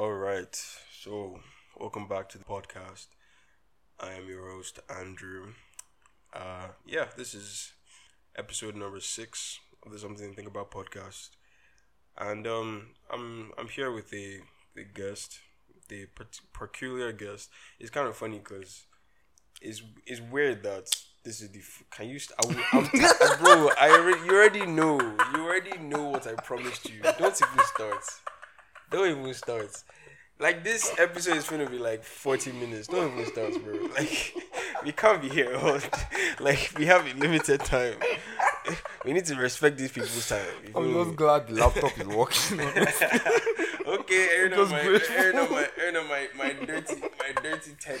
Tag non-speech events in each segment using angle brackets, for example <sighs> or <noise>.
All right. So, welcome back to the podcast. I am your host, Andrew. Uh, yeah, this is episode number six of the Something to Think About podcast, and um, I'm I'm here with a a guest, the peculiar guest. It's kind of funny because it's it's weird that this is the f- can you st- I, I'm, <laughs> bro I you already know you already know what I promised you. Don't even start. Don't even start. Like this episode is gonna be like forty minutes. Don't even start, bro. <laughs> Like we can't be here. <laughs> like we have a limited time. <laughs> We need to respect these people's time. I'm just me? glad the laptop is working. Okay, airing on Just my, grateful. airing on my, <laughs> airing on my, my dirty, my dirty tech.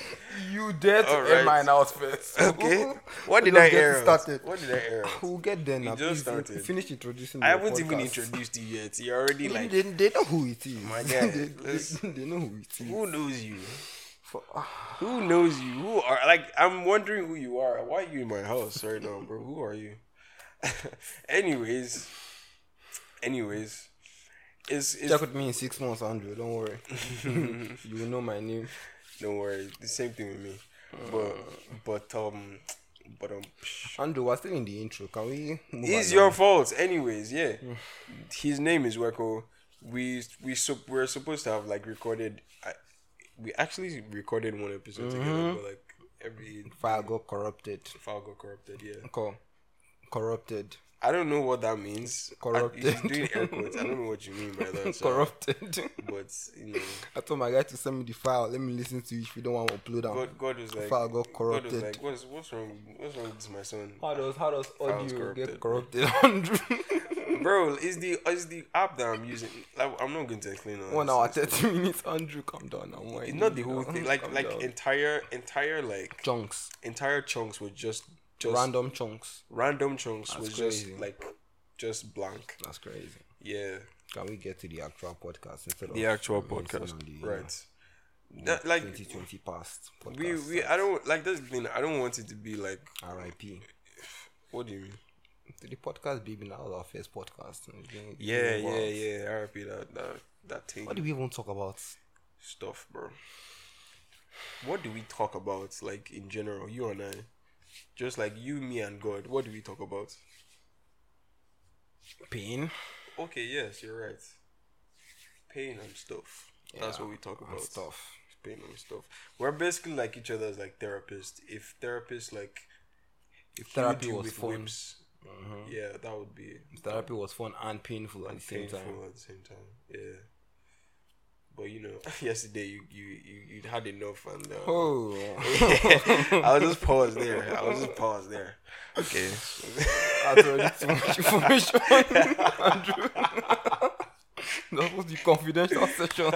you dare to Alright. air mine out first. <laughs> Okay, what did Let's I get air? it started. What did I air? out? We'll get there now. just Please, started. Finish introducing. I your haven't even introduced you yet. You're already like, they, they know who it is. My <laughs> guy, they, let's- they know who it is. who knows you? For- ah. Who knows you? Who are like? I'm wondering who you are. Why are you in my house right now, bro? Who are you? anyways, anyways, it's it's Check with me in six months, Andrew. Don't worry. <laughs> you will know my name. don't worry. The same thing with me. But but um but um. Andrew, we're still in the intro. Can we move It's your fault, anyways. Yeah, his name is Weko. We we sup- we're supposed to have like recorded. I, we actually recorded one episode together, but like every file got corrupted. file got corrupted. Yeah, Co- corrupted. I don't know what that means. Corrupted. I, doing air quotes. I don't know what you mean by that. <laughs> So, corrupted. But you know, <laughs> I told my guy to send me the file. Let me listen to it if you don't want to upload. God, God was like, file got corrupted. God was corrupted. like, what's what's wrong? What's wrong with my son? How does how does audio get corrupted. corrupted, <laughs> Andrew? Bro, is the is the app that I'm using? Like, I'm not going to explain all One hour thirty minutes, Andrew. Calm down. I'm It's not the whole thing. Like like down. entire entire like chunks, entire chunks were just just random chunks. random chunks That's was crazy. just like just blank. That's crazy. Yeah, Can we get to the actual podcast instead of the actual podcast, the, right? That, like 2020 past podcast? we we I don't like that's the thing. I don't want it to be like R.I.P. what do you mean? To the podcast baby now our first podcast. and it's been- Yeah, yeah, yeah. RIP that that that thing What do we even talk about? stuff, bro. What do we talk about like in general? You and I, just like you, me, and God. What do we talk about? Pain. Okay, yes, you're right. Pain and stuff. That's what we talk and about. stuff. Pain and stuff. We're basically like each other's like therapists. If therapists like if Therapy was fun. whips, mm-hmm. yeah, that would be Therapy was fun and painful at the same painful time. at the same time. Yeah. But you know, <laughs> yesterday you you you you had enough and uh, Oh, <laughs> I was just pause there. I was just pause there. Okay. too much information, Andrew. <laughs> that was the confidential session.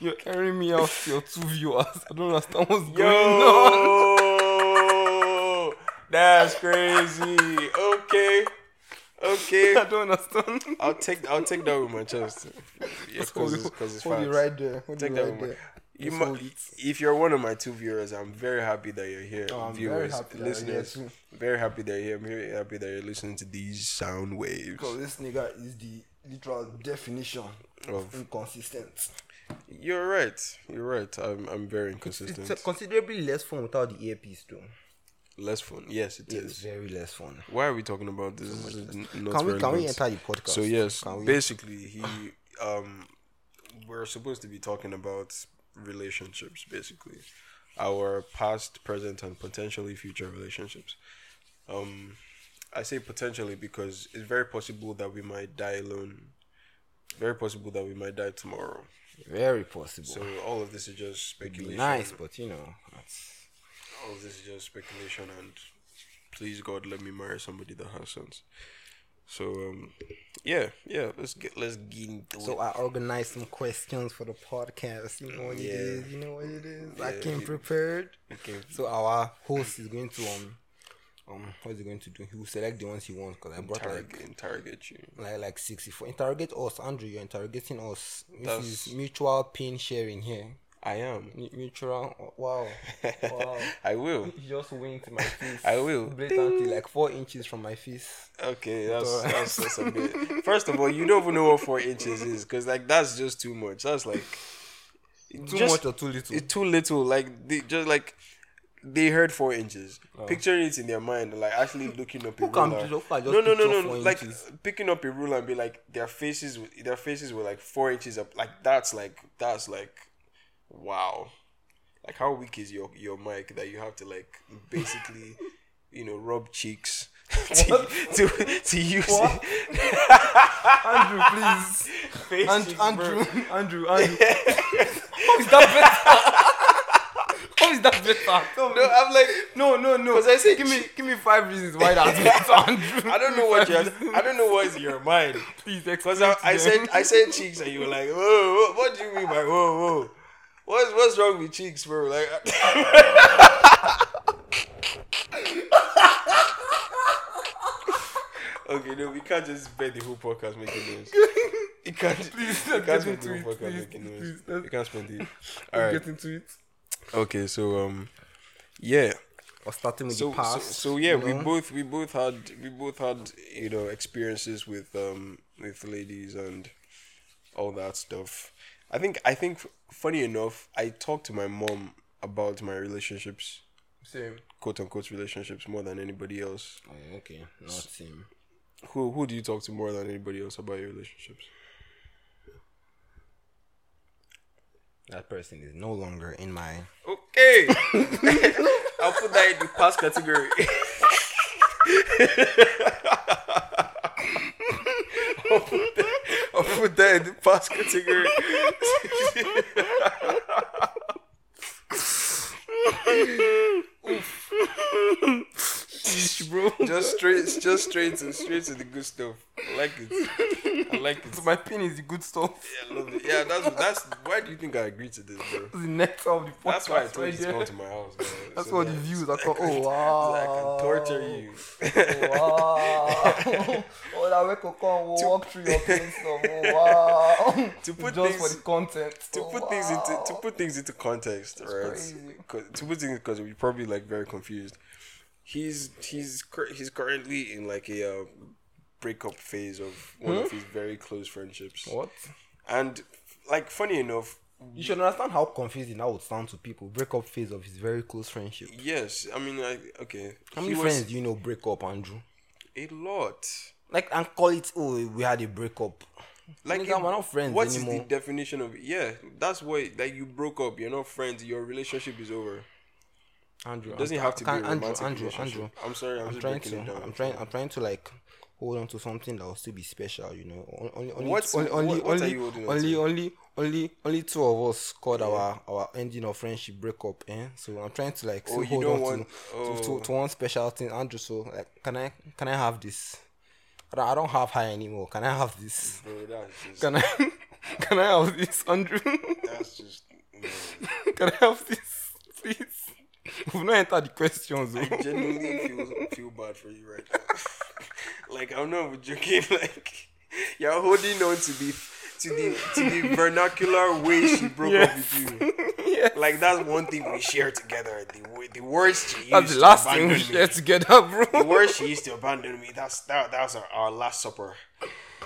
You're airing me out to your two viewers. I don't understand what's going on. Yo, that's crazy. Okay, okay. <laughs> I don't understand. I'll take I'll take that with my chest. Yeah, because it's, it- 'cause it's hold it right there. Hold Take it that right my- there. You Just mu- hold it. if you're one of my two viewers, I'm very happy that you're here. Oh, I'm very happy that you're here listeners, very happy that you're here. I'm very happy that you're listening to these sound waves. Because this nigga is the literal definition Of- inconsistent. You're right. You're right. I'm I'm very inconsistent. It's considerably less fun without the earpiece, though. Less fun. Yes, it It's is. very less fun. Why are we talking about this? This is n- not Can we can we enter the podcast? So yes, basically he um we're supposed to be talking about relationships basically. Our past, present and potentially future relationships. Um I say potentially because it's very possible that we might die alone. Very possible that we might die tomorrow. Very possible. So all of this is just speculation. nice, but you know, that's All this is just speculation and please God let me marry somebody that has sense. So um yeah, yeah, let's get let's get into so it. I organized some questions for the podcast. You know what Yeah. it is. You know what it is. I came prepared. Okay. So our host is going to um um what is he going to do? He will select the ones he wants because I brought Interrogate, like interrogate you. like like sixty four. Interrogate us, Andrew. You're interrogating us. This That's- is mutual pain sharing here. I am. mu- mutual. Wow. Wow. <laughs> I will. He just winked my face. I will. Blatantly, like four inches from my face. Okay, that's that's, that's a bit. <laughs> First of all, you don't even know what four inches is, because like that's just too much. That's like Too just- much or too little? It's too little. Like they just like they heard four inches. Oh. Picturing it in their mind, like actually looking up a ruler. just- just no, no, no, no. Like inches? picking up a ruler and be like their faces. Their faces were like four inches up. Like that's like that's like wow. Like how weak is your your mic that you have to like basically, <laughs> you know, rub cheeks <laughs> to, to to use What? it. Andrew, please. Face And, cheeks, Andrew, bro. Andrew, Andrew. <laughs> How is that better? How is that better? Tell me. No, I'm like No, no, no. 'Cause I say give me, give me five reasons why that's better, Andrew. I don't know what you. I don't know what's in your mind. Please Because. I, I said. I said cheeks and you were like, whoa, whoa what do you mean by whoa, whoa? What's what's wrong with cheeks, bro? Like, okay, no, we can't just spend the whole podcast making noise. You can't. <laughs> Please, you can't get spend the into whole it, podcast please, making noise. please, You can't spend it. <laughs> All get into it. Okay, so um, yeah. Or starting with So, the past. so yeah, you we know? both we both had we both had you know experiences with um with ladies and all that stuff. I think I think funny enough, I talked to my mom about my relationships, Same. quote unquote relationships, more than anybody else. Oh, okay. Not same. Who who do you talk to more than anybody else about your relationships? That person is no longer in my. Okay, <laughs> I'll put that in the past category. <laughs> I'll put that, <laughs> Put that in the past bro. <laughs> just straight, just straight to straight to the good stuff. I like it. I like it. So my pin is the good stuff. Yeah, I love it. Yeah, that's that's. Why do you think I agreed to this, bro? The next of the podcast. That's why I told right you to come to my house. Man. <laughs> That's So what that- the views so are that called. I can- Oh wow! I can torture you. Oh, wow! <laughs> oh, that way could come. Oh, we'll walk through your place. Oh wow! To put just things- for the content. to Oh, put things into wow. to put things into context, right? crazy. To put things because we're probably like very confused. He's he's he's currently in like a uh, breakup phase of one of his very close friendships, What? and like funny enough, You should understand how confusing that would sound to people. Breakup phase of his very close friendship. yes, I mean like okay, How many friends do you know break up, Andrew? A lot. Like and call it oh we had a breakup. Like it- we're not friends What is the definition of it? yeah? That's why like you broke up. You're not friends. Your relationship is over. Andrew. It doesn't I'm- have to be Andrew, romantic Andrew. Andrew. I'm sorry. I'm, I'm just trying to. I'm trying. I'm trying to like hold on to something that will still be special. You know, only only What's- only only what- what are only, you holding on only, only only only two of us called our our ending of friendship breakup. Eh? So I'm trying to like Oh, hold on want- to, to, oh. to to one special thing, Andrew. So like, can I can I have this? I don't, I don't have high anymore. Can I have this? Bro, just Can I <laughs> can I have this, Andrew? that's just. no. <laughs> can I have this, please? <laughs> We've not entered the questions. I genuinely feel feel bad for you right now. <laughs> like I'm not joking. <laughs> Like you're holding on to the to the to the vernacular way she broke up with you. yeah. Like that's one thing we share together. The the words she used That's the to last thing we abandon me. share together, bro. The words she used to abandon me. That's that. That was our, our last supper.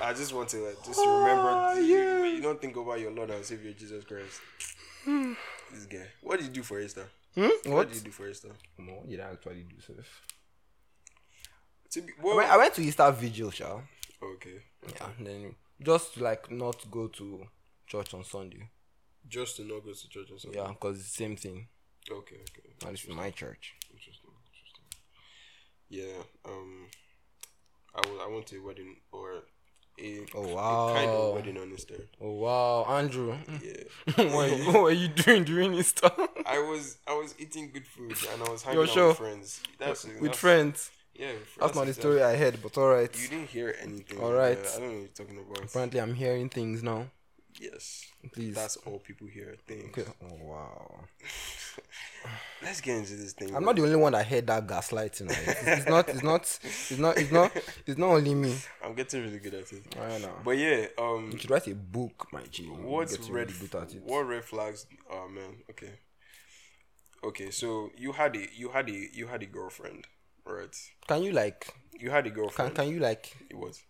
I just want to like, just remember. Ah, you, yeah. you don't think about your Lord and Savior Jesus Christ. this guy. What did you do for Easter? Hmm? What What? did you do for Easter? No, what did I actually do, sir? To be, I went, I went to Easter Vigil, shall. okay. Yeah, then just to, like not go to church on Sunday. Just to not go to church or something. Yeah, because it's the same thing. Okay. Okay. At least in my church. Interesting. Interesting. Yeah. Um. I was. I went to a wedding or Oh, a kind wow. of wedding on Easter. Oh wow, Andrew. Yeah. <laughs> what, are you, <laughs> what were you doing during Easter? I was I was eating good food and I was hanging You're out sure? with friends. That's With that's- friends. Yeah, That's not the story I heard, but alright. You didn't hear anything. All right. I don't know what you're talking about. Apparently, I'm hearing things now. Yes. Please. That's all people here think. Okay. Oh wow. <laughs> Let's get into this thing. I'm not the only one that heard that gaslighting. It's, it's not. It's not. It's not. It's not. It's not only me. I'm getting really good at it. I know. But yeah, um, You should write a book, my G. What's red? really good at it. What red flags? Oh man. Okay. Okay, so you had a you had a you had a girlfriend, right? Can you like? You had a girlfriend. Can. Can you like It was.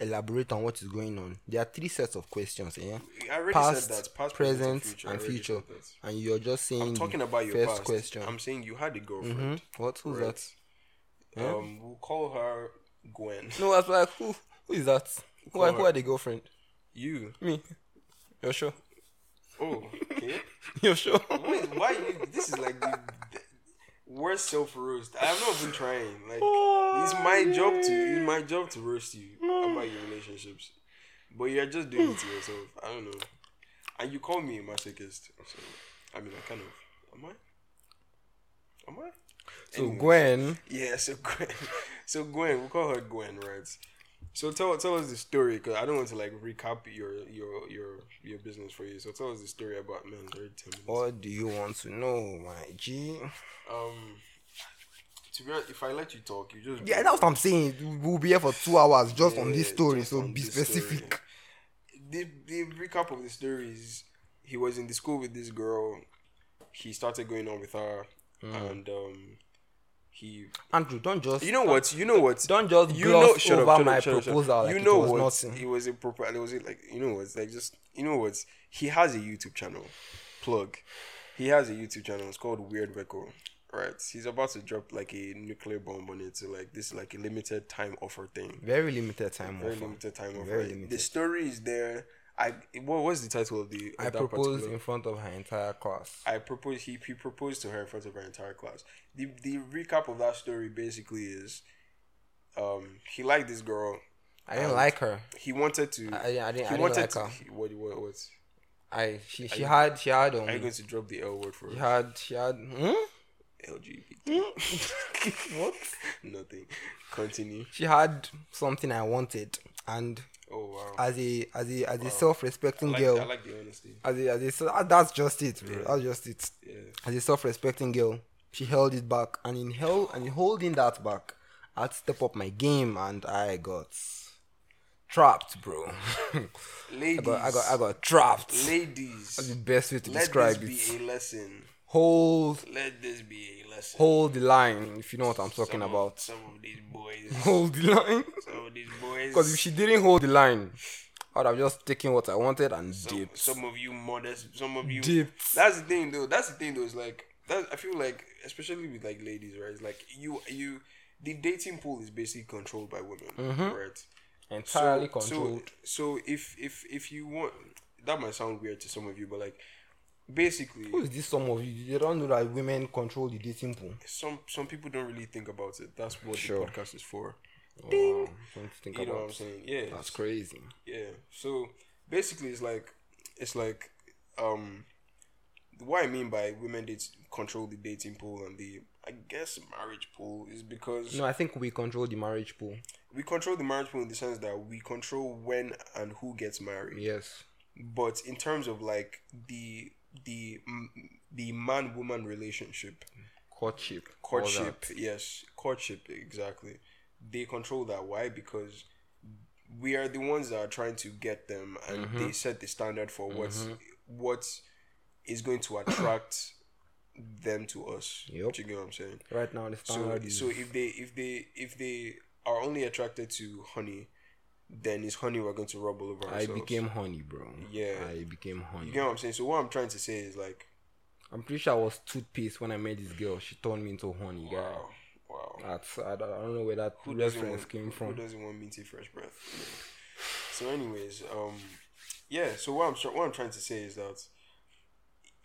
Elaborate on what is going on? There are three sets of questions. Yeah. I already Past, said that. Past, present, future. And future. And you're just saying I'm talking about your first past. question. I'm saying you had a girlfriend. hmm What? Who's right? that? Um, we'll call her Gwen. No, I was like, who? Who is that? Who are, who are the girlfriend? You. Me. You're sure? Oh, okay. <laughs> You're sure? Wait, why? You, this is like the, the worst self roast. I'm not even trying. Like Oh, <laughs> it's my job to it's my job to roast you relationships, but you're just doing it to <sighs> yourself. I don't know. And you call me a masochist, so I mean, I kind of am I? Am I? So Anyways. Gwen, Yeah, so Gwen. <laughs> So Gwen, we'll call her Gwen, right? So tell tell us the story because I don't want to like recap your your your your business for you. So tell us the story about man. it's ten minutes. what do you want to know, my G? Um, to be honest, if I let you talk, you just Yeah, that's what I'm saying. We'll be here for two hours just on this story, so be specific. The the recap of the story is he was in the school with this girl. He started going on with her, Mm. and um, he Andrew, don't just You know what? You know what? don't just you know. Shut over up, shut my up, shut up, shut up. proposal like you it know was what? nothing. It was a proper. It was like you know what? Like just you know what? He has a YouTube channel. Plug. He has a YouTube channel. It's called Weird Record. Right. He's about to drop like a nuclear bomb on it. So like this is like a limited time offer thing. Very limited time Very offer. limited time offer. Very limited. The story is there. I what was the title of the? Of I proposed in front of her entire class. I proposed. He, he proposed to her in front of her entire class. The the recap of that story basically is, um, he liked this girl. I didn't like her. He wanted to. I, I didn't. I he didn't wanted like to. her. he- what what what? I she she had she had um Are you going to drop the L word for it. she had she had hmm? LGBT? Hmm? <laughs> what? <laughs> Nothing. Continue. She had something I wanted, and Oh wow. as a as a as a self-respecting I like, girl, I like the honesty. as a as a ah, that's just it, bro. That's just it. Yeah. As a self-respecting girl, she held it back, and in hell and in holding that back, I had to step up my game, and I got trapped, bro. Ladies. <laughs> I got I got I got trapped. That's the Ladies. best way to Let describe this it. be a lesson. Hold Let this be a lesson. hold the line, if you know what I'm talking Some of- about. some of these boys. <laughs> Hold the line. some of these boys. Because if she didn't hold the line, I would have just taken what I wanted and some, dipped. some of you modest, some of you. Dipped. That's the thing, though. That's the thing, though. It's like that. I feel like, especially with like ladies, right? It's like you, you, the dating pool is basically controlled by women, mm-hmm. right? Entirely so, controlled. So, so if if if you want, that might sound weird to some of you, but like, basically, Who is this? Some of you, they don't know that women control the dating pool. some some people don't really think about it. That's what Sure. the podcast is for. Wow, think You know what I'm about. saying? Yeah. That's crazy. Yeah. So basically, it's like it's like um, what I mean by women date control the dating pool and the I guess marriage pool is because No, I think we control the marriage pool. we control the marriage pool in the sense that we control when and who gets married. Yes. But in terms of like the the the man woman relationship, Courtship. courtship, yes, courtship exactly. They control that. Why? Because we are the ones that are trying to get them, and Mm-hmm. they set the standard for what's what is going to attract them to us. Yep. Do you get what I'm saying? Right now, the So, is so if they if they if they are only attracted to honey, then it's honey we're going to rub all over I ourselves. became honey, bro. Yeah. I became honey. You know what I'm saying? So what I'm trying to say is like, I'm pretty sure I was toothpaste when I met this girl. She turned me into honey, guy. wow, wow. That's I don't, I don't know where that Who reference want, came Who from. doesn't want minty fresh breath? So, anyways, um, yeah. So what I'm what I'm trying to say is that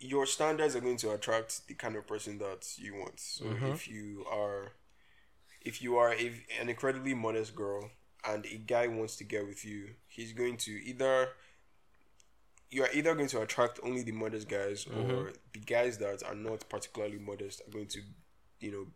your standards are going to attract the kind of person that you want. So Mm-hmm. if you are, if you are a, an incredibly modest girl and a guy wants to get with you, he's going to either you are either going to attract only the modest guys Mm-hmm. or the guys that are not particularly modest are going to, you know,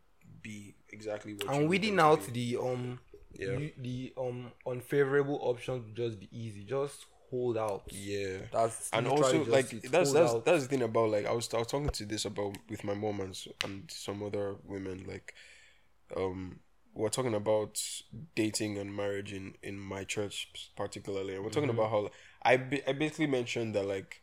be exactly what And weeding out the um Yeah. the um unfavorable options would just be easy. Just hold out. Yeah. That's and also like that's that's out. that's the thing about like I was I was talking to this about with my mom and and some other women like um we're talking about dating and marriage in in my church particularly and we're talking Mm-hmm. about how I ba- I basically mentioned that like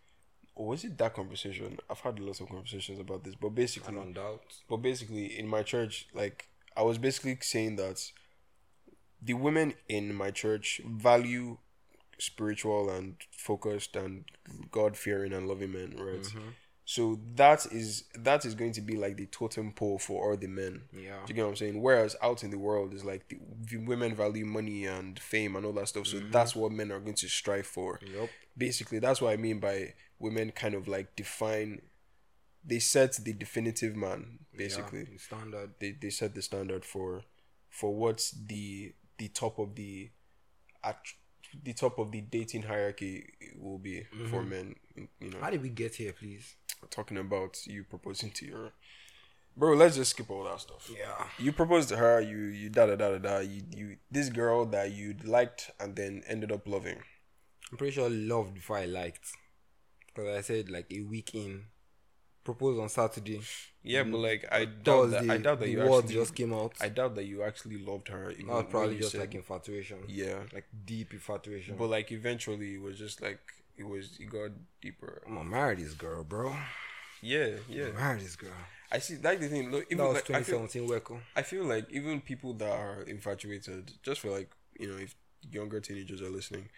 or was it that conversation I've had lots of conversations about this but basically I doubt. but basically in my church like i was basically saying that the women in my church value spiritual and focused and god-fearing and loving men right Mm-hmm. So that is that is going to be like the totem pole for all the men Yeah. do you get what i'm saying whereas out in the world is like the, the women value money and fame and all that stuff so Mm-hmm. that's what men are going to strive for Yup. basically that's what i mean by women kind of like define they set the definitive man basically Yeah, standard. they, they set the standard for for what's the the top of the at the top of the dating hierarchy will be mm-hmm. for men you know How did we get here, please? talking about you proposing to your bro let's just skip all that stuff Yeah. you proposed to her you you da da da da da you you this girl that you liked and then ended up loving I'm pretty sure loved before I liked. Because I said like a week in, proposed on Saturday. yeah but mm. like i doubt Thursday, that i doubt that you actually just came out. i doubt that you actually loved her that was probably just said- like infatuation. yeah Like deep infatuation. But like eventually, it was just like it was. It got deeper. I'm gonna marry this girl, bro. Yeah, yeah. Marry this girl. I see. Like the thing. Look, even That was like, I feel, 2017 I feel like even people that are infatuated, just for like you know, if younger teenagers are listening,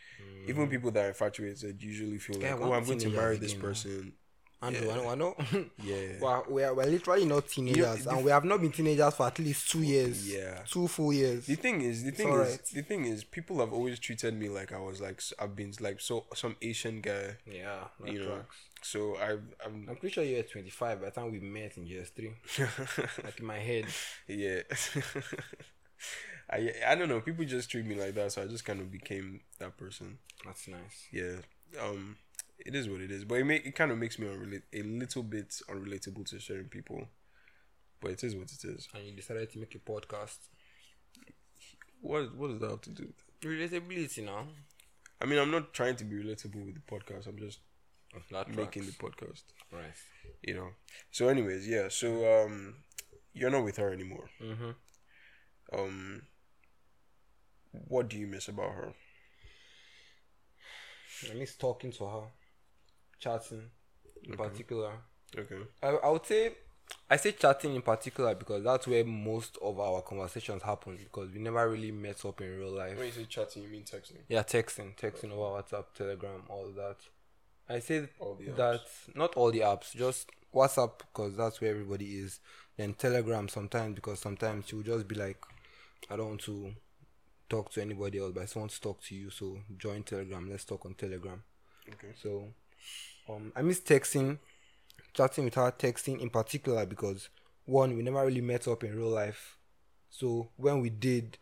even mm. people that are infatuated usually feel like, Yeah, oh, I'm going to marry this again, man. Person. Andrew, I know, I know. Yeah. <laughs> Well, we're, we're literally not teenagers, the and we have not been teenagers for at least two years. Yeah. Two full years. The thing is, the thing is, the thing is, people have always treated me like I was like I've been like so some Asian guy, Yeah, you know. tracks. So I've I'm I'm pretty sure you're 25 by the time we met in GS3. <laughs> like in my head. yeah. <laughs> I I don't know. People just treat me like that, so I just kind of became that person. That's nice. Yeah. Um, it is what it is, but it make it kind of makes me unrelate a little bit unrelatable to certain people. But it is what it is. And you decided to make a podcast. What what does that have to do? with it? Relatability now. I mean, I'm not trying to be relatable with the podcast. I'm just That making the podcast. Right. You know. So, anyways, yeah. So, um, you're not with her anymore. Mm-hmm. Um, what do you miss about her? I miss talking to her, chatting in particular. Okay. I, I would say, I say chatting in particular because that's where most of our conversations happen because we never really met up in real life. When you say chatting, you mean texting? Yeah, texting, texting over WhatsApp, Telegram, all that. I say that not all the apps, just WhatsApp because that's where everybody is. Then Telegram sometimes because sometimes will just be like, I don't want to talk to anybody else, but I just want to talk to you. So join Telegram. Let's talk on Telegram. Okay. So, um, I miss texting, chatting with her, texting in particular because one, we never really met up in real life. So when we did,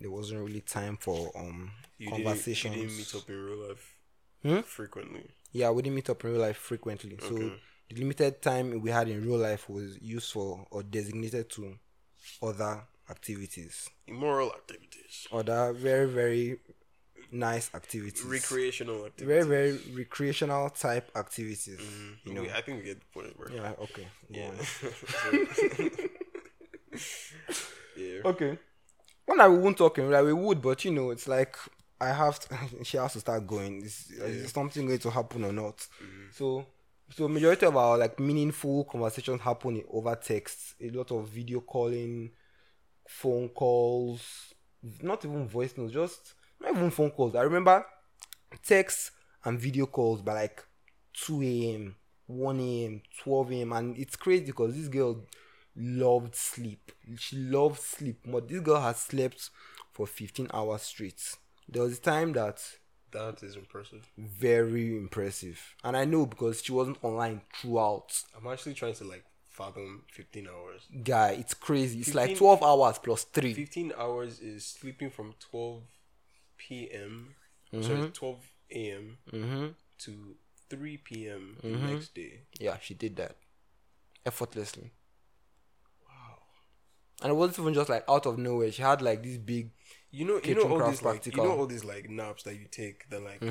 there wasn't really time for um You conversations. Didn't, you didn't meet up in real life Hmm? frequently. Yeah, we didn't meet up in real life frequently. So the limited time we had in real life was used for or designated to other activities, Immoral activities. other very very nice activities, Recreational activities. very very recreational type activities. Mm-hmm. You know. We- I think we get the point, bro. Yeah. Okay. Yeah. <laughs> <laughs> yeah. Okay. When I won't talk in real we would, but you know, it's like I have to, <laughs> she has to start going. Is, uh, is something going to happen or not? Mm-hmm. So, so majority of our like meaningful conversations happen over text. A lot of video calling, phone calls, not even voice notes, just not even phone calls. I remember text and video calls by like 2 a.m., 1 a.m., 12 a.m. And it's crazy because this girl loved sleep. She loved sleep. But this girl has slept for 15 hours straight. There was a time that That is impressive. very impressive. And I know because she wasn't online throughout. I'm actually trying to like fathom 15 hours. Guy, it's crazy. It's like 12 hours plus 3. 15 hours is sleeping from 12 p.m. Mm-hmm. Sorry, 12 a.m. to 3 p.m. the Mm-hmm. next day. Yeah, she did that effortlessly. Wow. And it wasn't even just like out of nowhere. She had like this big You know, you know all these like you know all these like naps that you take that like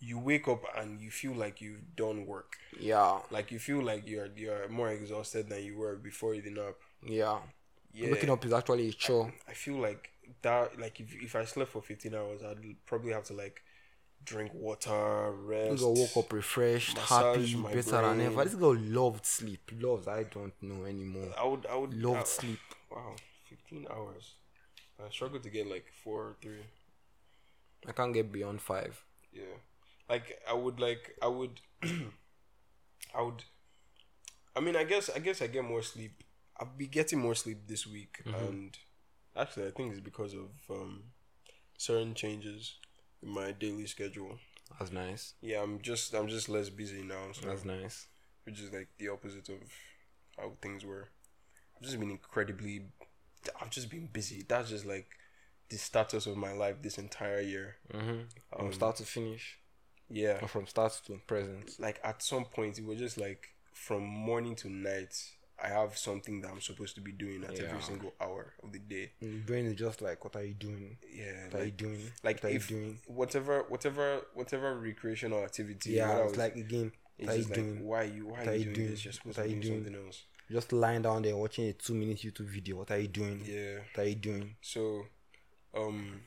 you wake up and you feel like you've done work. Yeah. Like you feel like you're you're more exhausted than you were before the nap. Yeah. Yeah. Waking up is actually a chore. I feel like that like if if I slept for fifteen hours I'd probably have to like drink water, rest. This girl woke up refreshed, happy, better than brain. ever. This girl loved sleep. Loves, I don't know anymore. I would I would Loved I- sleep. Wow, fifteen hours. I struggle to get like four or three. I can't get beyond five. Yeah. Like I would like I would <clears throat> I would I mean I guess I guess I get more sleep. I'll be getting more sleep this week mm-hmm. and actually I think it's because of um certain changes in my daily schedule. That's nice. Yeah, I'm just I'm just less busy now, so That's nice. which is like the opposite of how things were. I've just been incredibly I've just been busy. That's just like the status of my life this entire year. Mm-hmm. From Um, start to finish, Yeah. or from start to present. like at some point it was just like from morning to night I have something that I'm supposed to be doing at Yeah. every single hour of the day. Your brain is just like, what are you doing? Yeah, What are you like, doing? like what are if you doing? whatever whatever whatever recreational activity Yeah, it's was- like again. it's What are you just like doing? why you why are are you you doing, doing? this? You're supposed What to are be you doing doing? something else. Just lying down there watching a two minute YouTube video. What are you doing? Yeah. What are you doing? So, um,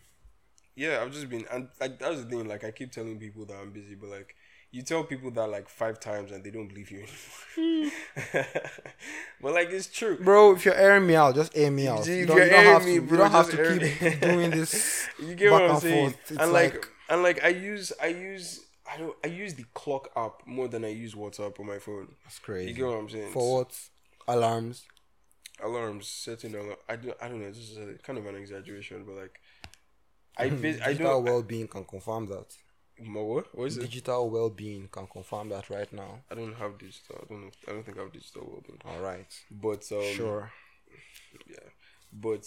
yeah, I've just been and like that's the thing. Like I keep telling people that I'm busy, but like you tell people that like five times and they don't believe you anymore. Hmm. <laughs> but like it's true. Bro, if you're airing me out, just air me out. If You you're don't, you don't have me, to, bro, you don't have to keep me. <laughs> doing <laughs> this. You get back what I'm and saying? forth. It's and like, like- and like I use I use I don't I use the clock app more than I use WhatsApp on my phone. That's crazy. You crazy. get what I'm saying? For what? Alarms. alarms, setting alarm. I don't I don't know. This is a, kind of an exaggeration, but like I hmm. vis- I Digital don't. well-being can confirm that. My what? What is it? Digital well-being can confirm that right now. I don't have digital. I don't know. I don't think I have digital well-being. All right. But um, sure. yeah. But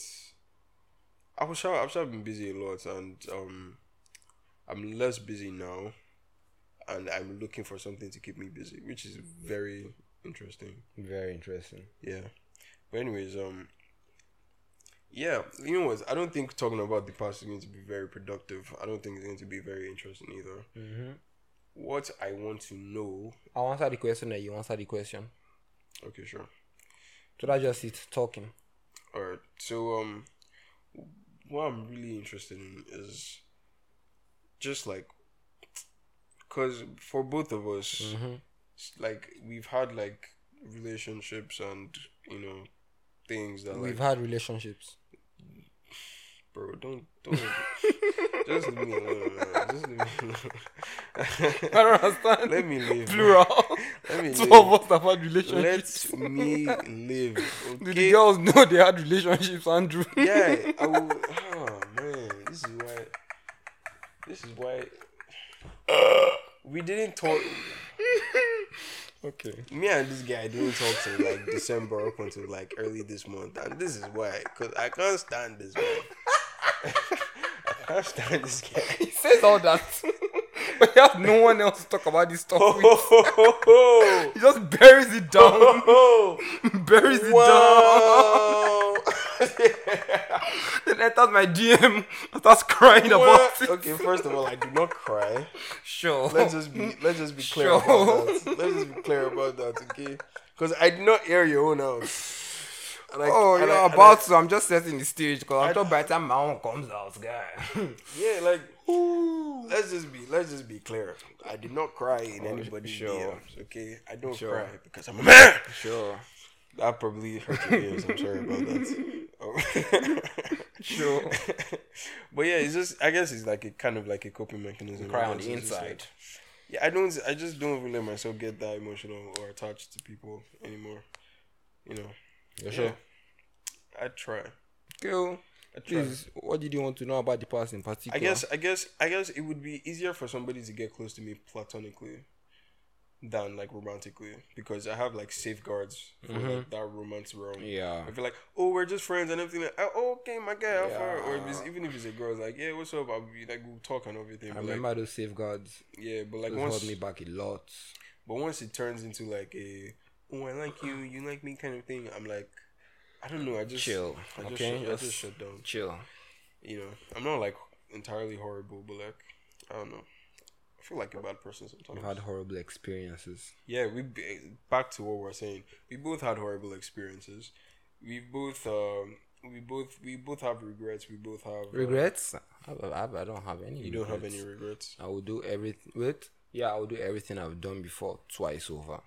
I was sure I've sure been busy a lot, and um, I'm less busy now, and I'm looking for something to keep me busy, which is very interesting. Very interesting. Yeah. But anyways, um, yeah, you know what? I don't think talking about the past is going to be very productive. I don't think it's going to be very interesting either. Mm-hmm. What I want to know. I'll answer the question that you answer the question. Okay, sure. So that's just it talking. All right. So um, what I'm really interested in is just like, cause for both of us, Mm-hmm. like we've had like relationships and you know things that We've had relationships. Bro don't don't <laughs> just leave me alone just leave me alone I don't understand. let me live. Plural. let me Two live of us have had relationships. let me live Do <laughs> the girls know they had relationships, Andrew? yeah I <laughs> will oh man this is why this is why we didn't talk okay. me and this guy didn't talk till like December up until like early this month, and this is why, cause I can't stand this man. I can't stand this guy. He says all that. <laughs> but he has no one else to talk about this stuff with. Oh, He just buries it down. Oh, <laughs> buries it down. <laughs> Then enters my DM and starts crying about it. Okay, first of all, I do not cry. Sure. Let's just be let's just be clear Sure. about that. Let's just be clear about that, okay? Because I did not air your own out. I- Oh, you're about to. I'm just setting the stage because I'm sure by the time my own comes out, guy. <laughs> Yeah, like let's just be let's just be clear. I did not cry in oh, anybody's sure. DMs. Okay, I don't Sure. cry because I'm a man. sure. That probably hurt your ears. I'm sorry about that. <laughs> Oh. <laughs> Sure. but yeah, it's just I guess it's like a kind of like a coping mechanism. Cry on the inside. like- yeah, I don't. I just don't really let myself get that emotional or attached to people anymore. You know. You sure? I try. Cool. I try. Please, what did you want to know about the past in particular? I guess I guess I guess it would be easier for somebody to get close to me platonically than like romantically because I have like safeguards for like, that romance realm. Mm-hmm. Yeah. I feel like, oh, we're just friends and everything. Like, oh, okay, my guy, how far? Or if it's, even if it's a girl, like, yeah, what's up? I'll be like, we'll talk and everything. I But like, remember those safeguards. yeah, but like Those once, held me back a lot. but once it turns into like a, oh, I like you, you like me kind of thing. I'm like, I don't know. I just Chill, I just, okay? shut, I just shut down. Chill. You know, I'm not like entirely horrible, but like, I don't know. I feel like a bad person sometimes. We've had horrible experiences. Yeah, we back to what we're saying. We both had horrible experiences. We both um we both we both have regrets. We both have uh, Regrets? I, I, I don't have any. you don't have regrets. any regrets. I will do everything. Wait, yeah, I will do everything I've done before twice over.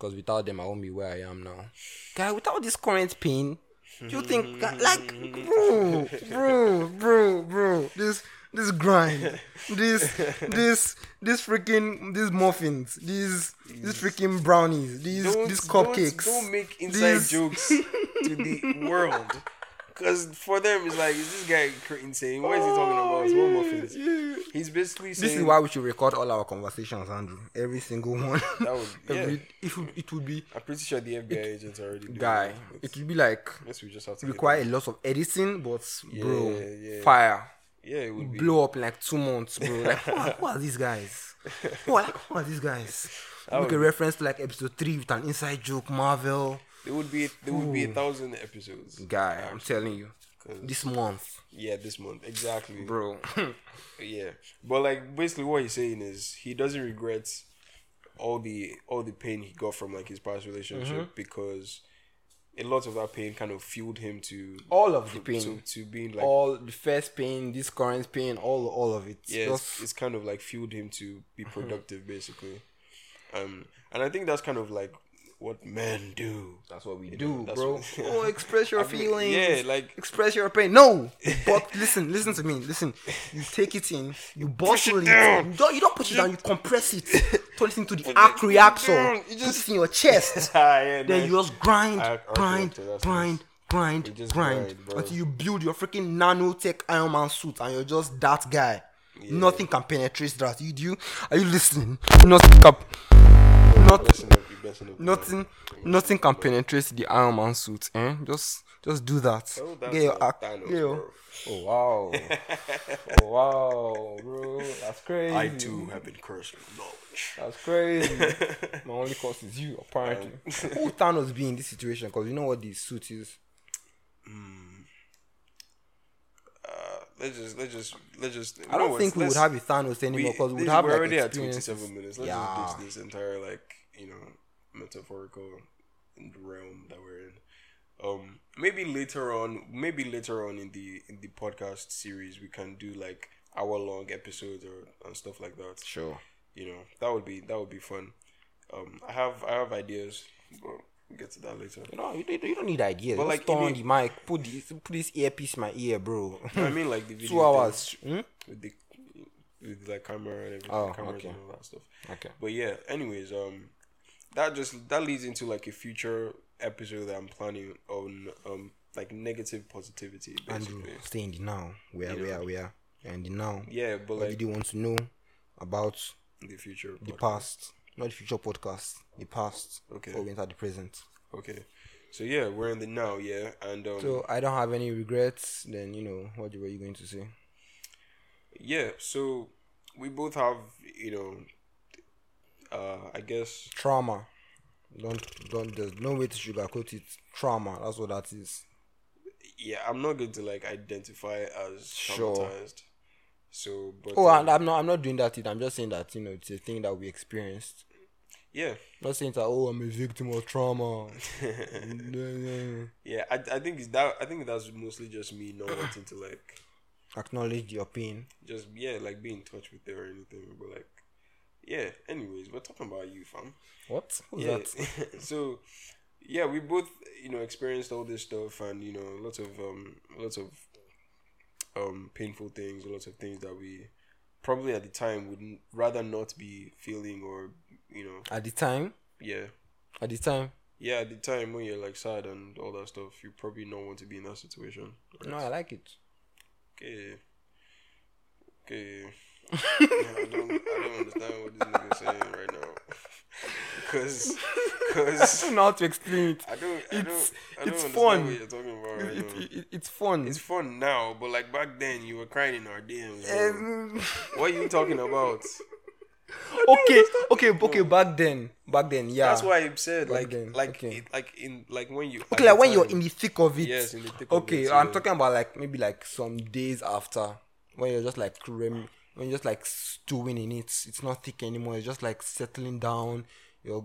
Because without them, I won't be where I am now. Guy, without this current pain, do you hmm. think like, bro, bro, bro, bro, this this grind, this this this freaking these muffins, these these freaking brownies, these these cupcakes. Don't, don't make inside these- jokes <laughs> to the world. Because for them, it's like, is this guy cr- insane? What is he talking about? It's one muffins. He's basically saying. This is why we should record all our conversations, Andrew. Every single one. That would- <laughs> yeah. Every, it would it would be I'm pretty sure the FBI agents already doing guy. it. It would be like Guess we just have to require a lot of editing, but bro, Yeah, yeah. fire. Yeah, it would be. blow up in like two months, bro. Like, <laughs> who are, who are these guys? Who are, who are these guys? Make a reference to like episode three with an inside joke, Marvel. There would be there would be a thousand episodes. Guy, I'm telling you, this month, Yeah, this month exactly, bro. <laughs> Yeah, but like basically what he's saying is he doesn't regret all the all the pain he got from like his past relationship Mm-hmm. because a lot of that pain kind of fueled him to all of the to, pain, to being like all the first pain, this current pain, all all of it. yeah, it's, it's kind of like fueled him to be productive basically. Um, and I think that's kind of like what men do. That's what we know, do, that's bro. what- <laughs> oh, express your I mean, feelings. yeah, like- express your pain. No, but <laughs> listen, listen to me. Listen, you take it in, you bottle it. down. You don't, you don't put it down. You compress it, <laughs> turn it into the it- arc put it reactor. down. You Put just- it in your chest. Ah, yeah, then nice. you just grind, Arc- arc grind, reactor, grind, nice. grind, You just grind, grind, until you build your freaking nanotech Iron Man suit, and you're just that guy. Nothing can penetrate that. You do? Are you listening? Nothing can. Not Messing up, you messing up. Nothing, nothing can penetrate the Iron Man suit. Eh? Just, just do that. Oh, Get your act. Thanos, get your- Oh wow, <laughs> oh wow, bro, that's crazy. I too have been cursed with knowledge. That's crazy. <laughs> My only cause is you, apparently. <laughs> Who Thanos be in this situation? Because you know what the suit is. Uh, let's just let's just let's just. I don't think we would have a Thanos anymore because we would have we're like already at experiences. twenty-seven minutes. Let's Yeah. just ditch this entire like you know metaphorical realm that we're in. Um, maybe later on, maybe later on in the in the podcast series, we can do like hour long episodes or and stuff like that. Sure. You know, that would be that would be fun. Um, I have I have ideas, but we'll get to that later. You know, you, don't- you don't need ideas. But, Just like, turn the- the mic, put this, put this earpiece in my ear, bro. I mean, like the <laughs> video Two hours. Hmm? with the with like camera and everything, Oh, cameras okay. and all that stuff. Okay. But yeah, anyways, um, that just that leads into like a future episode that I'm planning on um like negative positivity basically. stay in the now. Where, You where, know. where? You're And the now. Yeah, but What like did you want to know about the future. the podcast. past? Not the future podcast. The past. Okay. Before we enter the present. Okay, so yeah, we're in the now. Yeah, and um, So I don't have any regrets. Then you know what were you going to say? yeah, so we both have you know, I guess Trauma. Don't don't. There's no way to sugarcoat it. Trauma. That's what that is. yeah, I'm not going to like identify as Sure. traumatized. So, but Oh, um, and I'm not. I'm not doing that. It. I'm just saying that you know it's a thing that we experienced. yeah, not saying that. Oh, I'm a victim of trauma. <laughs> Yeah, yeah, I, I think it's that I think that's mostly just me not wanting to like Acknowledge your pain. just yeah like be in touch with it or anything, but like yeah. Anyways, we're talking about you, fam. What? Who's yeah. that? <laughs> so yeah, we both you know experienced all this stuff and you know lots of um lots of um painful things, lots of things that we probably at the time would rather not be feeling or you know At the time. yeah At the time. yeah at the time when you're like sad and all that stuff you probably don't want to be in that situation No, I like it. okay okay I don't I don't understand what this nigga is saying right now because because I don't know how to explain it. I don't, I It's- don't, I don't it's fun. what you're talking about right It, it, it- it's fun. It's fun now, but like back then, you were crying in our DMs. Um, what are you talking about? <laughs> okay, okay, okay. Back then, back then, yeah. That's why I said Back like, then, like, okay. it, like in like when you. Okay, like when you're in the thick of it. Yes, in the thick of okay, it, I'm yeah. talking about like maybe like some days after when you're just like rem- when you're just like stewing in it. It's not thick anymore. It's just like settling down. You're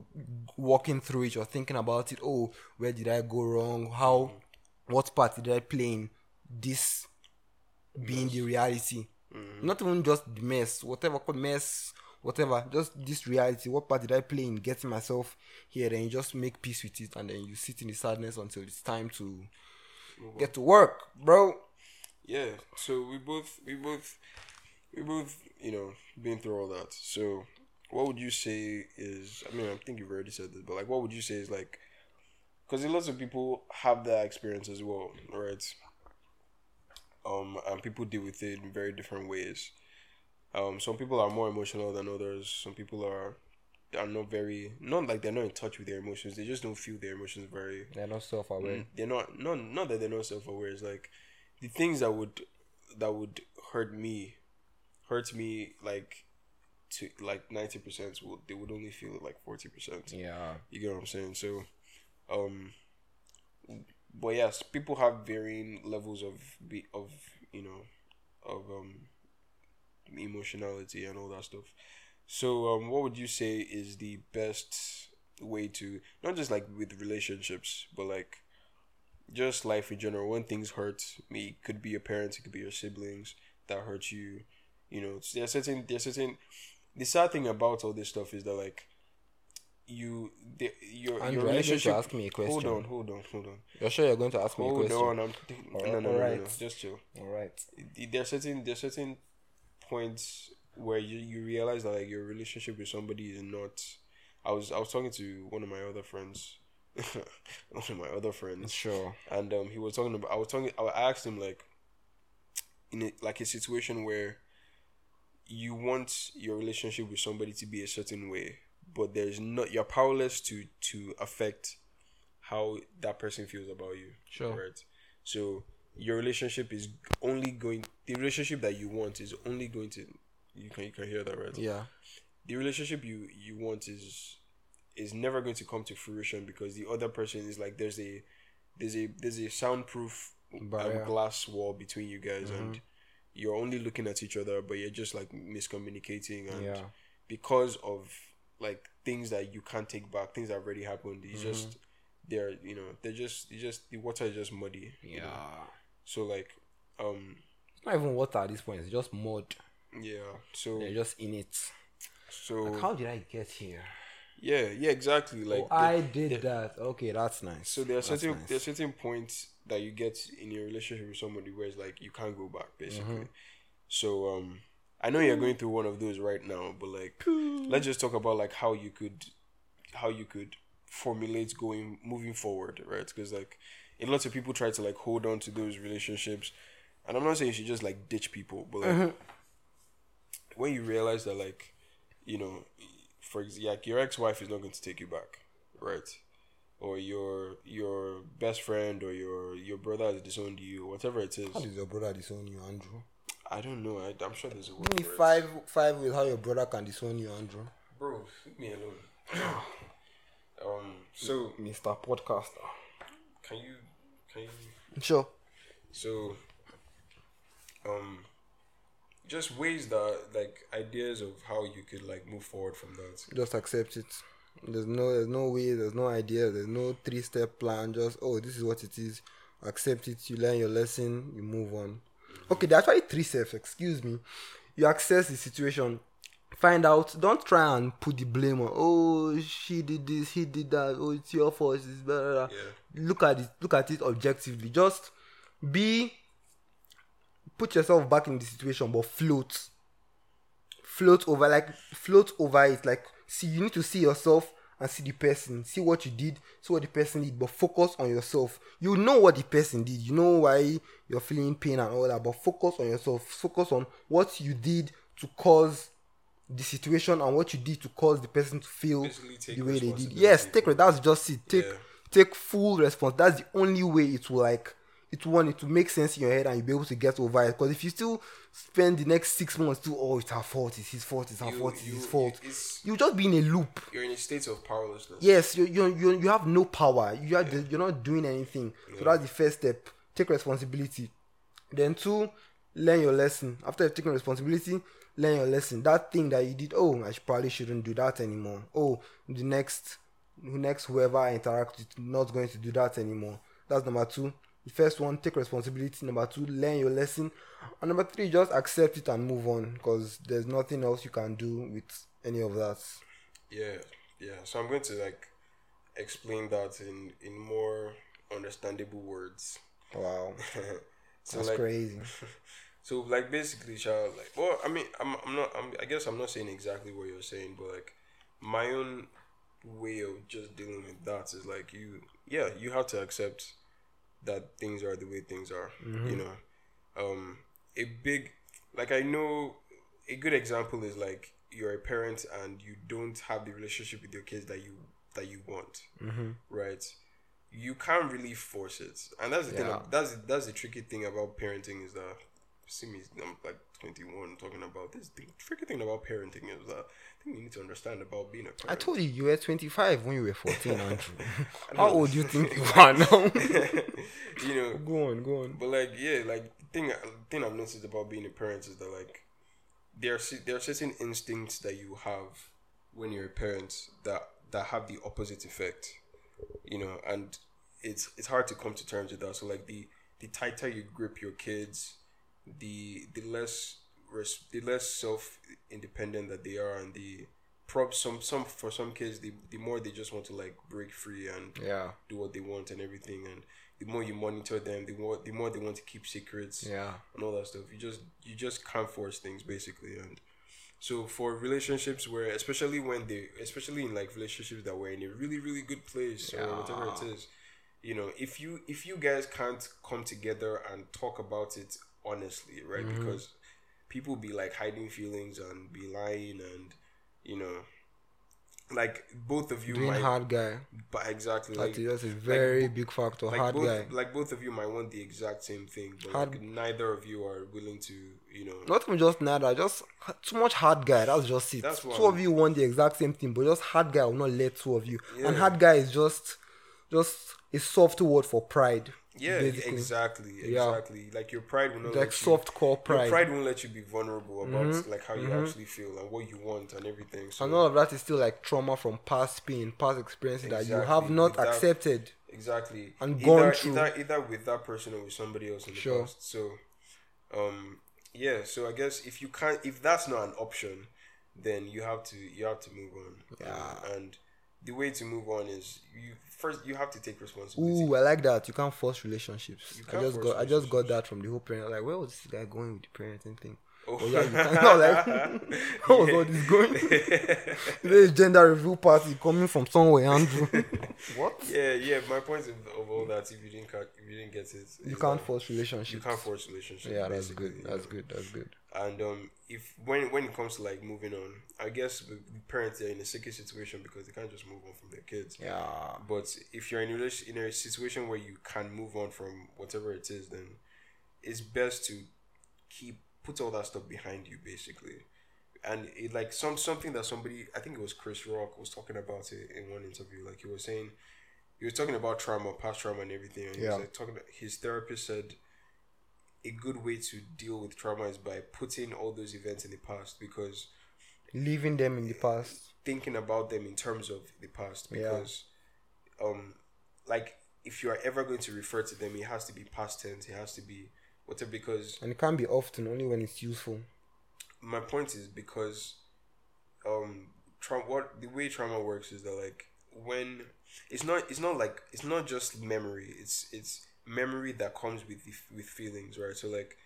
walking through it. You're thinking about it. Oh, where did I go wrong? How, mm. what part did I play in this being the reality? Mm-hmm. Not even just the mess, whatever called mess, whatever. Just this reality. What part did I play in getting myself here? Then you just make peace with it, and then you sit in the sadness until it's time to get to work, bro. Yeah. So we both we both we both you know been through all that. So what would you say is? I mean, I think you've already said this, but like, what would you say is like? Because lots of people have that experience as well, right? Um, and people deal with it in very different ways. Um, some people are more emotional than others. Some people are are not very not like they're not in touch with their emotions. They just don't feel their emotions very They're not self-aware. Mm, they're not not not that they're not self aware. It's like the things that would that would hurt me, hurt me like to like ninety percent. Will they would only feel it like forty percent. Yeah. You get what I'm saying? So, um, but yes, people have varying levels of be of you know, of um, emotionality and all that stuff. So, um, what would you say is the best way to not just like with relationships, but like just life in general? When things hurt me, could be your parents, it could be your siblings that hurt you. You know, there's certain there's certain. The sad thing about all this stuff is that like you the, your Andrew, your are you going to relationship. ask me a question? Hold on, hold on, hold on. You're sure you're going to ask me a Hold question? on, I'm thinking, no, no, no, no, no, just chill. All right. There's certain there's certain points where you, you realize that like your relationship with somebody is not. I was I was talking to one of my other friends, <laughs> one of my other friends, Sure. and um he was talking about I was talking I asked him like in a, like a situation where you want your relationship with somebody to be a certain way but there's not you're powerless to to affect how that person feels about you. Sure. right? So your relationship is only going the relationship that you want is only going to you can you can hear that right? Yeah. the relationship you you want is is never going to come to fruition because the other person is like there's a there's a there's a soundproof um, glass wall between you guys and you're only looking at each other but you're just like miscommunicating and Yeah. because of like things that you can't take back things that already happened it's just they're you know they're just you just the water is just muddy you know? Yeah. so like um It's not even water at this point. It's just mud. yeah so They're just in it. so Like, how did I get here? yeah yeah exactly like oh, the- I did that. Okay, that's nice. So there are That's certain nice. there are certain points that you get in your relationship with somebody where it's like you can't go back basically. Mm-hmm. So um I know you're going through one of those right now, but like let's just talk about like how you could how you could formulate going moving forward, right? Because like a lot of people try to like hold on to those relationships, and I'm not saying you should just like ditch people, but like Mm-hmm. when you realize that like you know for example like your ex-wife is not going to take you back right or your your best friend or your your brother has disowned you whatever it is How did your brother disown you, Andrew? i don't know I, i'm sure there's a word Give me for it. five five with how your brother can disown you, Andrew. bro leave me alone <coughs> um so Mr. Podcaster. can you can you Sure. so um just ways that like ideas of how you could like move forward from that Just accept it. There's no there's no way, there's no idea, there's no three step plan, just oh this is what it is. Accept it, you learn your lesson, you move on. Okay, there are actually three steps, excuse me. You access the situation, find out, don't try and put the blame on oh she did this, he did that, oh it's your fault, it's blah, blah, blah. Yeah. Look at it look at it objectively. Just be put yourself back in the situation but float float over like float over it like see you need to see yourself and see the person. See what you did see what the person did but focus on yourself. You know what the person did. You know why you're feeling pain and all that but focus on yourself. Focus on what you did to cause the situation and what you did to cause the person to feel the way they did. Yes take that's just it. Take Yeah. take full response. That's the only way it will like it will want it to make sense in your head and you'll be able to get over it. Because if you still spend the next six months to oh it's her fault it's his fault it's her You- fault it's you- his fault you just be in a loop. You're in a state of powerlessness. Yes you you you, you have no power. You are you're not doing anything. So that's the first step. Take responsibility. Then two learn your lesson. After you've taken responsibility learn your lesson. That thing that you did, oh, I should, probably shouldn't do that anymore. Oh, the next, the next whoever I interact with, not going to do that anymore. That's number two. The first one, take responsibility. Number two, learn your lesson. And number three, just accept it and move on because there's nothing else you can do with any of that. Yeah, yeah. So I'm going to like explain that in in more understandable words. Wow, <laughs> so that's like, crazy. <laughs> So like basically, child, like, well, I mean, I'm, I'm not, I'm, I guess I'm not saying exactly what you're saying, but like, my own way of just dealing with that is like you, yeah, you have to accept that things are the way things are. You know, um, a big, like I know, a good example is like you're a parent and you don't have the relationship with your kids that you that you want, right? You can't really force it, and that's the Yeah. thing. That's that's the tricky thing about parenting is that see me I'm like 21 talking about this thing tricky thing about parenting is that I think you need to understand about being a parent I told you you were 25 when you were 14, Andrew. <laughs> <laughs> How old do you think you are now? <laughs> you know go on, go on. but like yeah like thing thing I've noticed about being a parent is that like there are there are certain instincts that you have when you're a parent that that have the opposite effect you know and it's it's hard to come to terms with that so like the the tighter you grip your kids the the less res- the less self independent that they are and the prob some some for some kids the, the more they just want to like break free and Yeah, do what they want and everything. And the more you monitor them the more the more they want to keep secrets yeah. and all that stuff. You just you just can't force things basically. And so for relationships where especially when they especially in like relationships that were in a really really good place or whatever it is you know if you if you guys can't come together and talk about it honestly right Mm-hmm. because people be like hiding feelings and be lying and you know like both of you Being might hard guy. but exactly like That's, that's a very big factor. like hard both guy. like both of you might want the exact same thing but Hard- like neither of you are willing to you know Not even just neither, just too much hard guy. That's just it. That's two of I'm- you want the exact same thing, but just hard guy will not let two of you. And hard guy is just just a soft word for pride. Yeah basically. exactly Yeah. exactly like your pride will not Like soft core you, your pride. pride won't let you be vulnerable about like how you actually feel and what you want and everything so And all of that is still like trauma from past pain, past experiences that you have not accepted. exactly And either, gone through. either either with that person or with somebody else in the Sure. past so um yeah so i guess if you can't if that's not an option then you have to you have to move on Yeah. and the way to move on is you first you have to take responsibility Ooh, I like that. You can't force relationships. I can't just force got I just got that from the whole parent. Like, where was this guy going with the parenting thing? Oh. Yeah, you can't. No, like, <laughs> how <laughs> was all this going? <laughs> this gender review party coming from somewhere, Andrew. what? yeah yeah my point of, of all that if you didn't ca- if you didn't get it You can't that force relationships. you can't force relationships Yeah, that's good. That's know. good. That's good. And um, if when when it comes to like moving on, I guess the the parents are in a sticky situation because they can't just move on from their kids. Yeah. But if you're in a in a situation where you can move on from whatever it is, then it's best to keep put all that stuff behind you, basically. And it like some something that somebody I think it was Chris Rock was talking about it in one interview. Like he was saying, he was talking about trauma, past trauma, and everything. And he Yeah. was like talking. His therapist said a good way to deal with trauma is by putting all those events in the past because Leaving them in the past. thinking about them in terms of the past Yeah. because um like if you are ever going to refer to them it has to be past tense it has to be whatever because And it can't be often, only when it's useful. my point is because um tra- what the way trauma works is that like when it's not it's not like it's not just memory it's it's memory that comes with the, with feelings right so like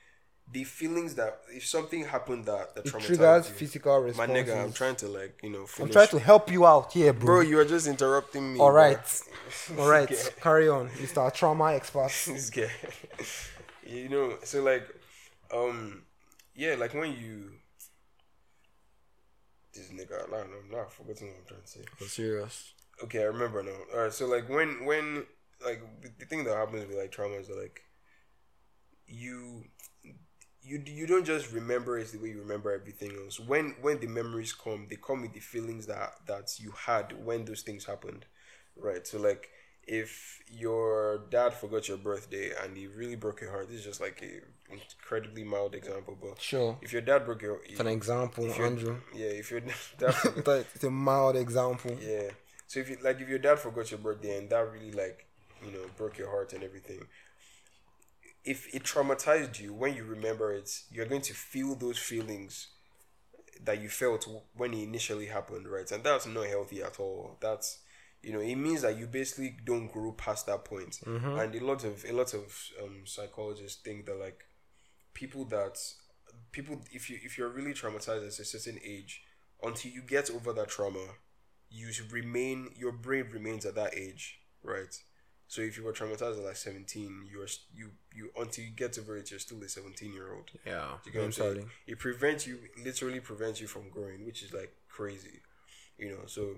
the feelings that if something happened that that It traumatized triggers you, physical my nigga i'm trying to like you know I'm trying to help you out here, bro. bro you are just interrupting me all right <laughs> all right. Carry on, Mr. Trauma expert. <laughs> guy. <laughs> you know, so like, um, yeah, like when you, this nigga, I don't know, now I've forgotten what I'm trying to say. I'm serious. Okay, I remember now. All right, so like when when like the thing that happens with like trauma is that like you you you don't just remember it the way you remember everything else. When when the memories come, they come with the feelings that that you had when those things happened, right? So like if your dad forgot your birthday and he really broke your heart, this is just like a incredibly mild example, but Sure. if your dad broke your, It's an example, if Andrew. yeah, if your <laughs> dad <laughs> forgot, it's a mild example. yeah, so if you like, if your dad forgot your birthday and that really like, you know, broke your heart and everything. If it traumatized you, when you remember it, you're going to feel those feelings that you felt when it initially happened, right? And that's not healthy at all. That's you know, it means that you basically don't grow past that point. And a lot of a lot of um, psychologists think that like people that people if you if you're really traumatized at a certain age, until you get over that trauma, you should remain your brain remains at that age, right? So if you were traumatized at like seventeen, you're you you until you get over it, you're still a seventeen year old. Yeah. You get what I'm I'm saying? It prevents you, literally prevents you from growing, which is like crazy, you know. So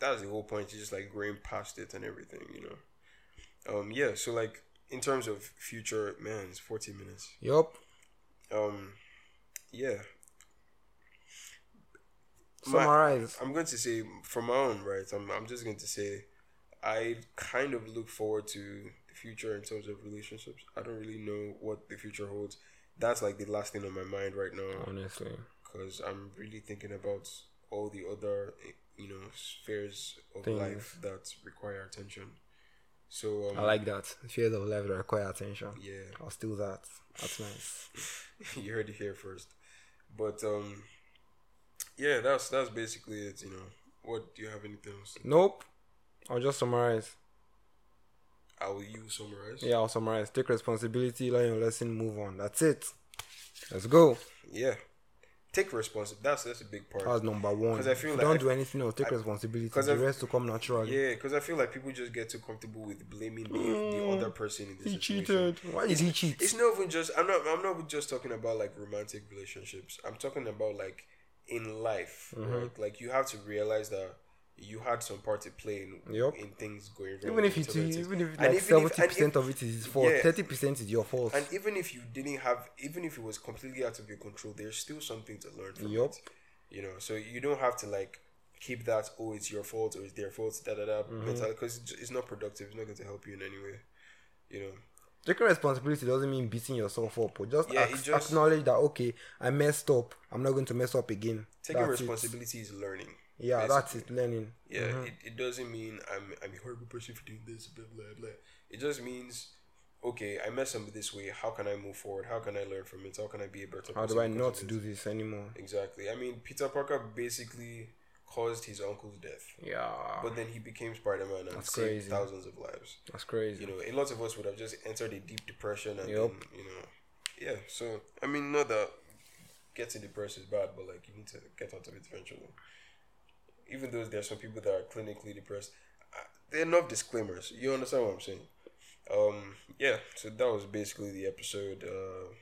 that's the whole point. You just like growing past it and everything, you know. Um, yeah. So like in terms of future, man, it's 40 minutes. Yup. Um, yeah. My- Summarize. I'm going to say for my own right. I'm I'm just going to say I kind of look forward to the future in terms of relationships. I don't really know what the future holds. That's like the last thing on my mind right now Honestly. because I'm really thinking about all the other you know spheres of Things. life that require attention. So um, I like that. spheres of life that require attention. yeah, I'll steal that. That's nice. <laughs> you heard it here first. But um, yeah, that's that's basically it. You know, what do you have anything else? Nope. I'll just summarize. I will you summarize? Yeah, I'll summarize. Take responsibility, learn your lesson, move on. That's it. Let's go. Yeah. Take responsibility. That's that's a big part. That's number one. Because I feel like don't I- do anything else. Take responsibility. Because The I- rest to come naturally. Yeah, because I feel like people just get too comfortable with blaming the, the other person in this He situation. cheated. Why did he cheat? It's not even just. I'm not. I'm not just talking about like romantic relationships. I'm talking about like in life, Mm-hmm. right? Like you have to realize that you had some part to play in, Yup. in things going wrong. Even if it's it even if like seventy percent of it is his fault, Yeah. thirty percent is your fault. And even if you didn't have, even if it was completely out of your control, there's still something to learn from Yup. it. You know, so you don't have to like keep that. Oh, it's your fault or it's their fault. Da da da. Mm-hmm. Because it's not productive. It's not going to help you in any way. You know. Taking responsibility doesn't mean beating yourself up, but just, Yeah, ac- just- acknowledge that okay, I messed up. I'm not going to mess up again. Taking That's responsibility is learning. Yeah, basically. that's it. Learning. Yeah, Mm-hmm. it, it doesn't mean I'm I'm a horrible person for doing this, blah blah blah. It just means okay, I messed up this way. How can I move forward? How can I learn from it? How can I be a better How do I not do this anymore? Exactly. I mean, Peter Parker basically caused his uncle's death, Yeah, but then he became Spider Man and That's saved crazy. thousands of lives. that's crazy. You know, a lot of us would have just entered a deep depression and Yup. then, you know, yeah. So I mean, not that getting depressed is bad, but like you need to get out of it eventually. Even though there's some people that are clinically depressed, there are enough disclaimers. You understand what I'm saying? Um, yeah. So that was basically the episode. Uh,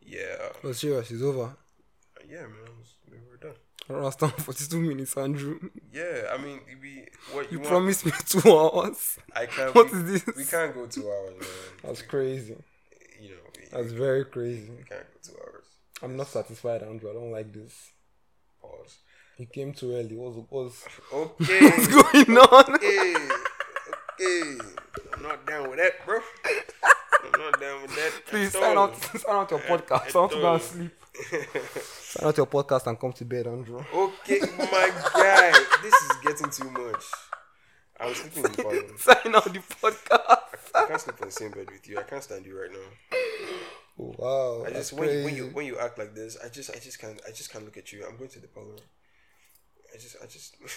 yeah, oh, serious, it's over. yeah, man. We were done. Last <laughs> time, forty-two minutes, Andrew. Yeah, I mean, we what You you, promised me two hours. I can't. <laughs> What we, is this? We can't go two hours, man. That's crazy. You know, we, That's very crazy. we can't go two hours. I'm not satisfied, Andrew. I don't like this. Pause. He came too early. What's what's, Okay. <laughs> what's going on? Hey, okay. I'm not down with that, bro. I'm not down with that. Please sign out, sign out your podcast. I want to go and sleep. Sign out your podcast and come to bed, Andrew. okay, my guy. This is getting too much. I was sleeping in the parlor. sign out the podcast. I can't sleep in the same bed with you. I can't stand you right now. Oh, wow, I just when you, when you when you act like this, I just I just can't I just can't look at you. I'm going to the parlor. I just I just <laughs>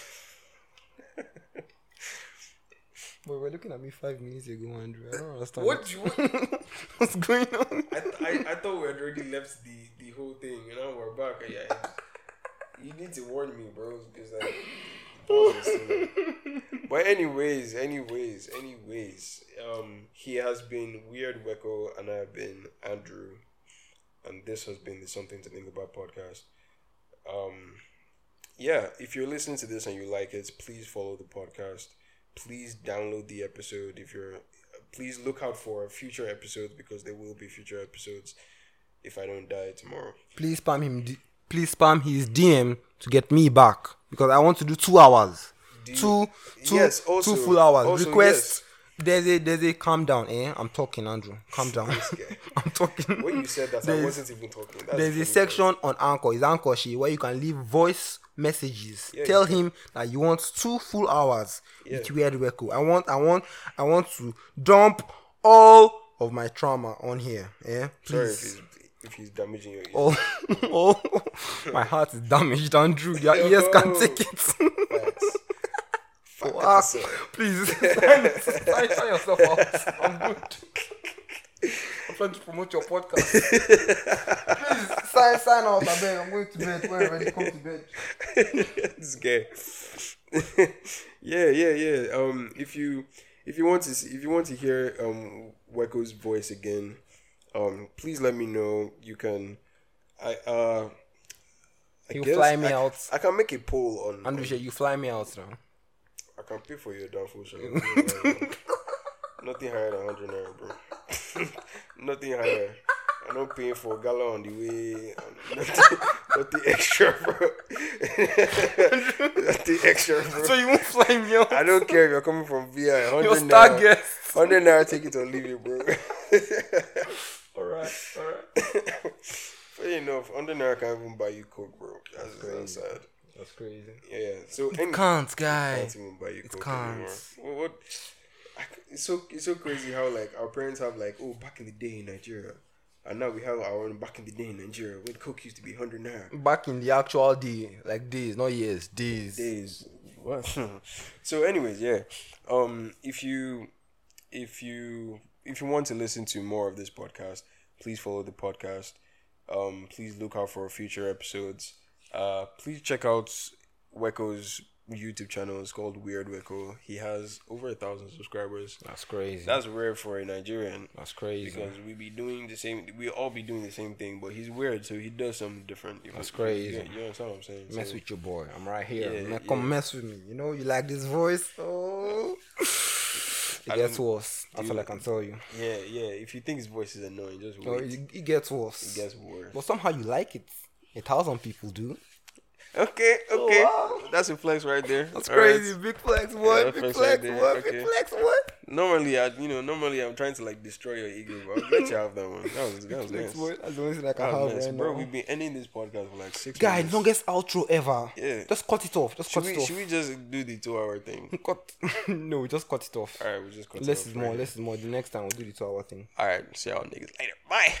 Boy, we're looking at me five minutes ago, Andrew. I don't understand. what you <laughs> What's going on? I, th- I, I thought we had already left the, the whole thing, you know, we're back. Yeah, you need to warn me, bro, because like. <laughs> but anyways, anyways, anyways, um, he has been Weird Weko, and I have been Andrew, and this has been the Something to Think About podcast. Um, yeah, if you're listening to this and you like it, please follow the podcast. Please download the episode. If you're, please look out for future episodes because there will be future episodes. If I don't die tomorrow, Please spam him. Please spam his DM to get me back because I want to do two hours. Do you- two, two, Yes, also- two full hours. also, Request. There's a there's a calm down, eh? I'm talking, Andrew. Calm down. I'm <laughs> talking. When you said that, I wasn't even talking. That's There's a section on Anchor, is Anchor She, where you can leave voice messages. Yeah, Tell him that you want two full hours Yeah. with Weird Weko. I want, I want, I want to dump all of my trauma on here. Yeah, part. Sorry please. if he's, if he's damaging your ears. Oh, all <laughs> my heart is damaged, Andrew. <laughs> Your ears can't take it. Facts. Fuck Ah, episode. please sign, sign, sign yourself out. I'm good. I'm trying to promote your podcast. please sign, sign out. I beg. I'm going to bed. Wherever ready, come to bed. <laughs> this guy. <laughs> yeah, yeah, yeah. Um, if you if you want to see, if you want to hear um Weko's voice again, um, please let me know. You can, I uh, I You guess fly me I, out. I can make a poll on. Andrew, shey, you fly me out now. I can pay for your downfall. Show. Nothing higher than hundred naira, bro. <laughs> Nothing higher. I'm not paying for gala on the way. Nothing, nothing extra, bro. <laughs> nothing extra, bro. So you won't fly me out. I don't care if you're coming from VI. 100 Your star naira, guest. 100 naira, take it or leave it, bro. <laughs> Alright, alright. Funny enough, 100 naira can't even buy you coke, bro. That's, that's sad. That's crazy. Yeah, yeah. So, any, Can't, guy. can't even buy you coke can't. anymore. Well, what? I c it's so it's so crazy how like our parents have like oh back in the day in Nigeria, and now we have our own back in the day in Nigeria when coke used to be hundred naira. Back in the actual day, like days, not years, days. days. What? <laughs> so, anyways, yeah. Um, if you, if you, if you want to listen to more of this podcast, please follow the podcast. Um, please look out for future episodes. Uh, please check out Weko's YouTube channel. It's called Weird Weko. He has over a thousand subscribers. That's crazy. That's rare for a Nigerian That's crazy. because we be doing the same. We all be doing the same thing, but he's weird, so he does something different. That's you- crazy. You, you understand what I'm saying? Mess So- with your boy. I'm right here. Yeah, Man, come yeah. mess with me. You know, you like this voice. Oh, it I gets worse. That's all I can tell you. Yeah, yeah. If you think his voice is annoying, just wait. it, it gets worse. it gets worse. But somehow you like it. A thousand people do. Okay, oh, okay. wow. That's a flex right there. That's All right. crazy. Big flex, boy. Yeah, Big flex flex, right there. Okay. Big flex, what? Normally, I you know normally I'm trying to like destroy your ego, but I'll let you have that one. That was <laughs> that was Flex, nice. boy. That's the only thing I can have nice. right Bro, now. we've been ending this podcast for like six. Guy, minutes. longest outro ever. Yeah. Just cut it off. Just Should cut we it off. should we just do the two hour thing? <laughs> Cut. <laughs> no, we just cut it off. All right, we just cut it off. Less off is more. right Less is more. The next time we'll do the two hour thing. All right, see y'all niggas later. Bye.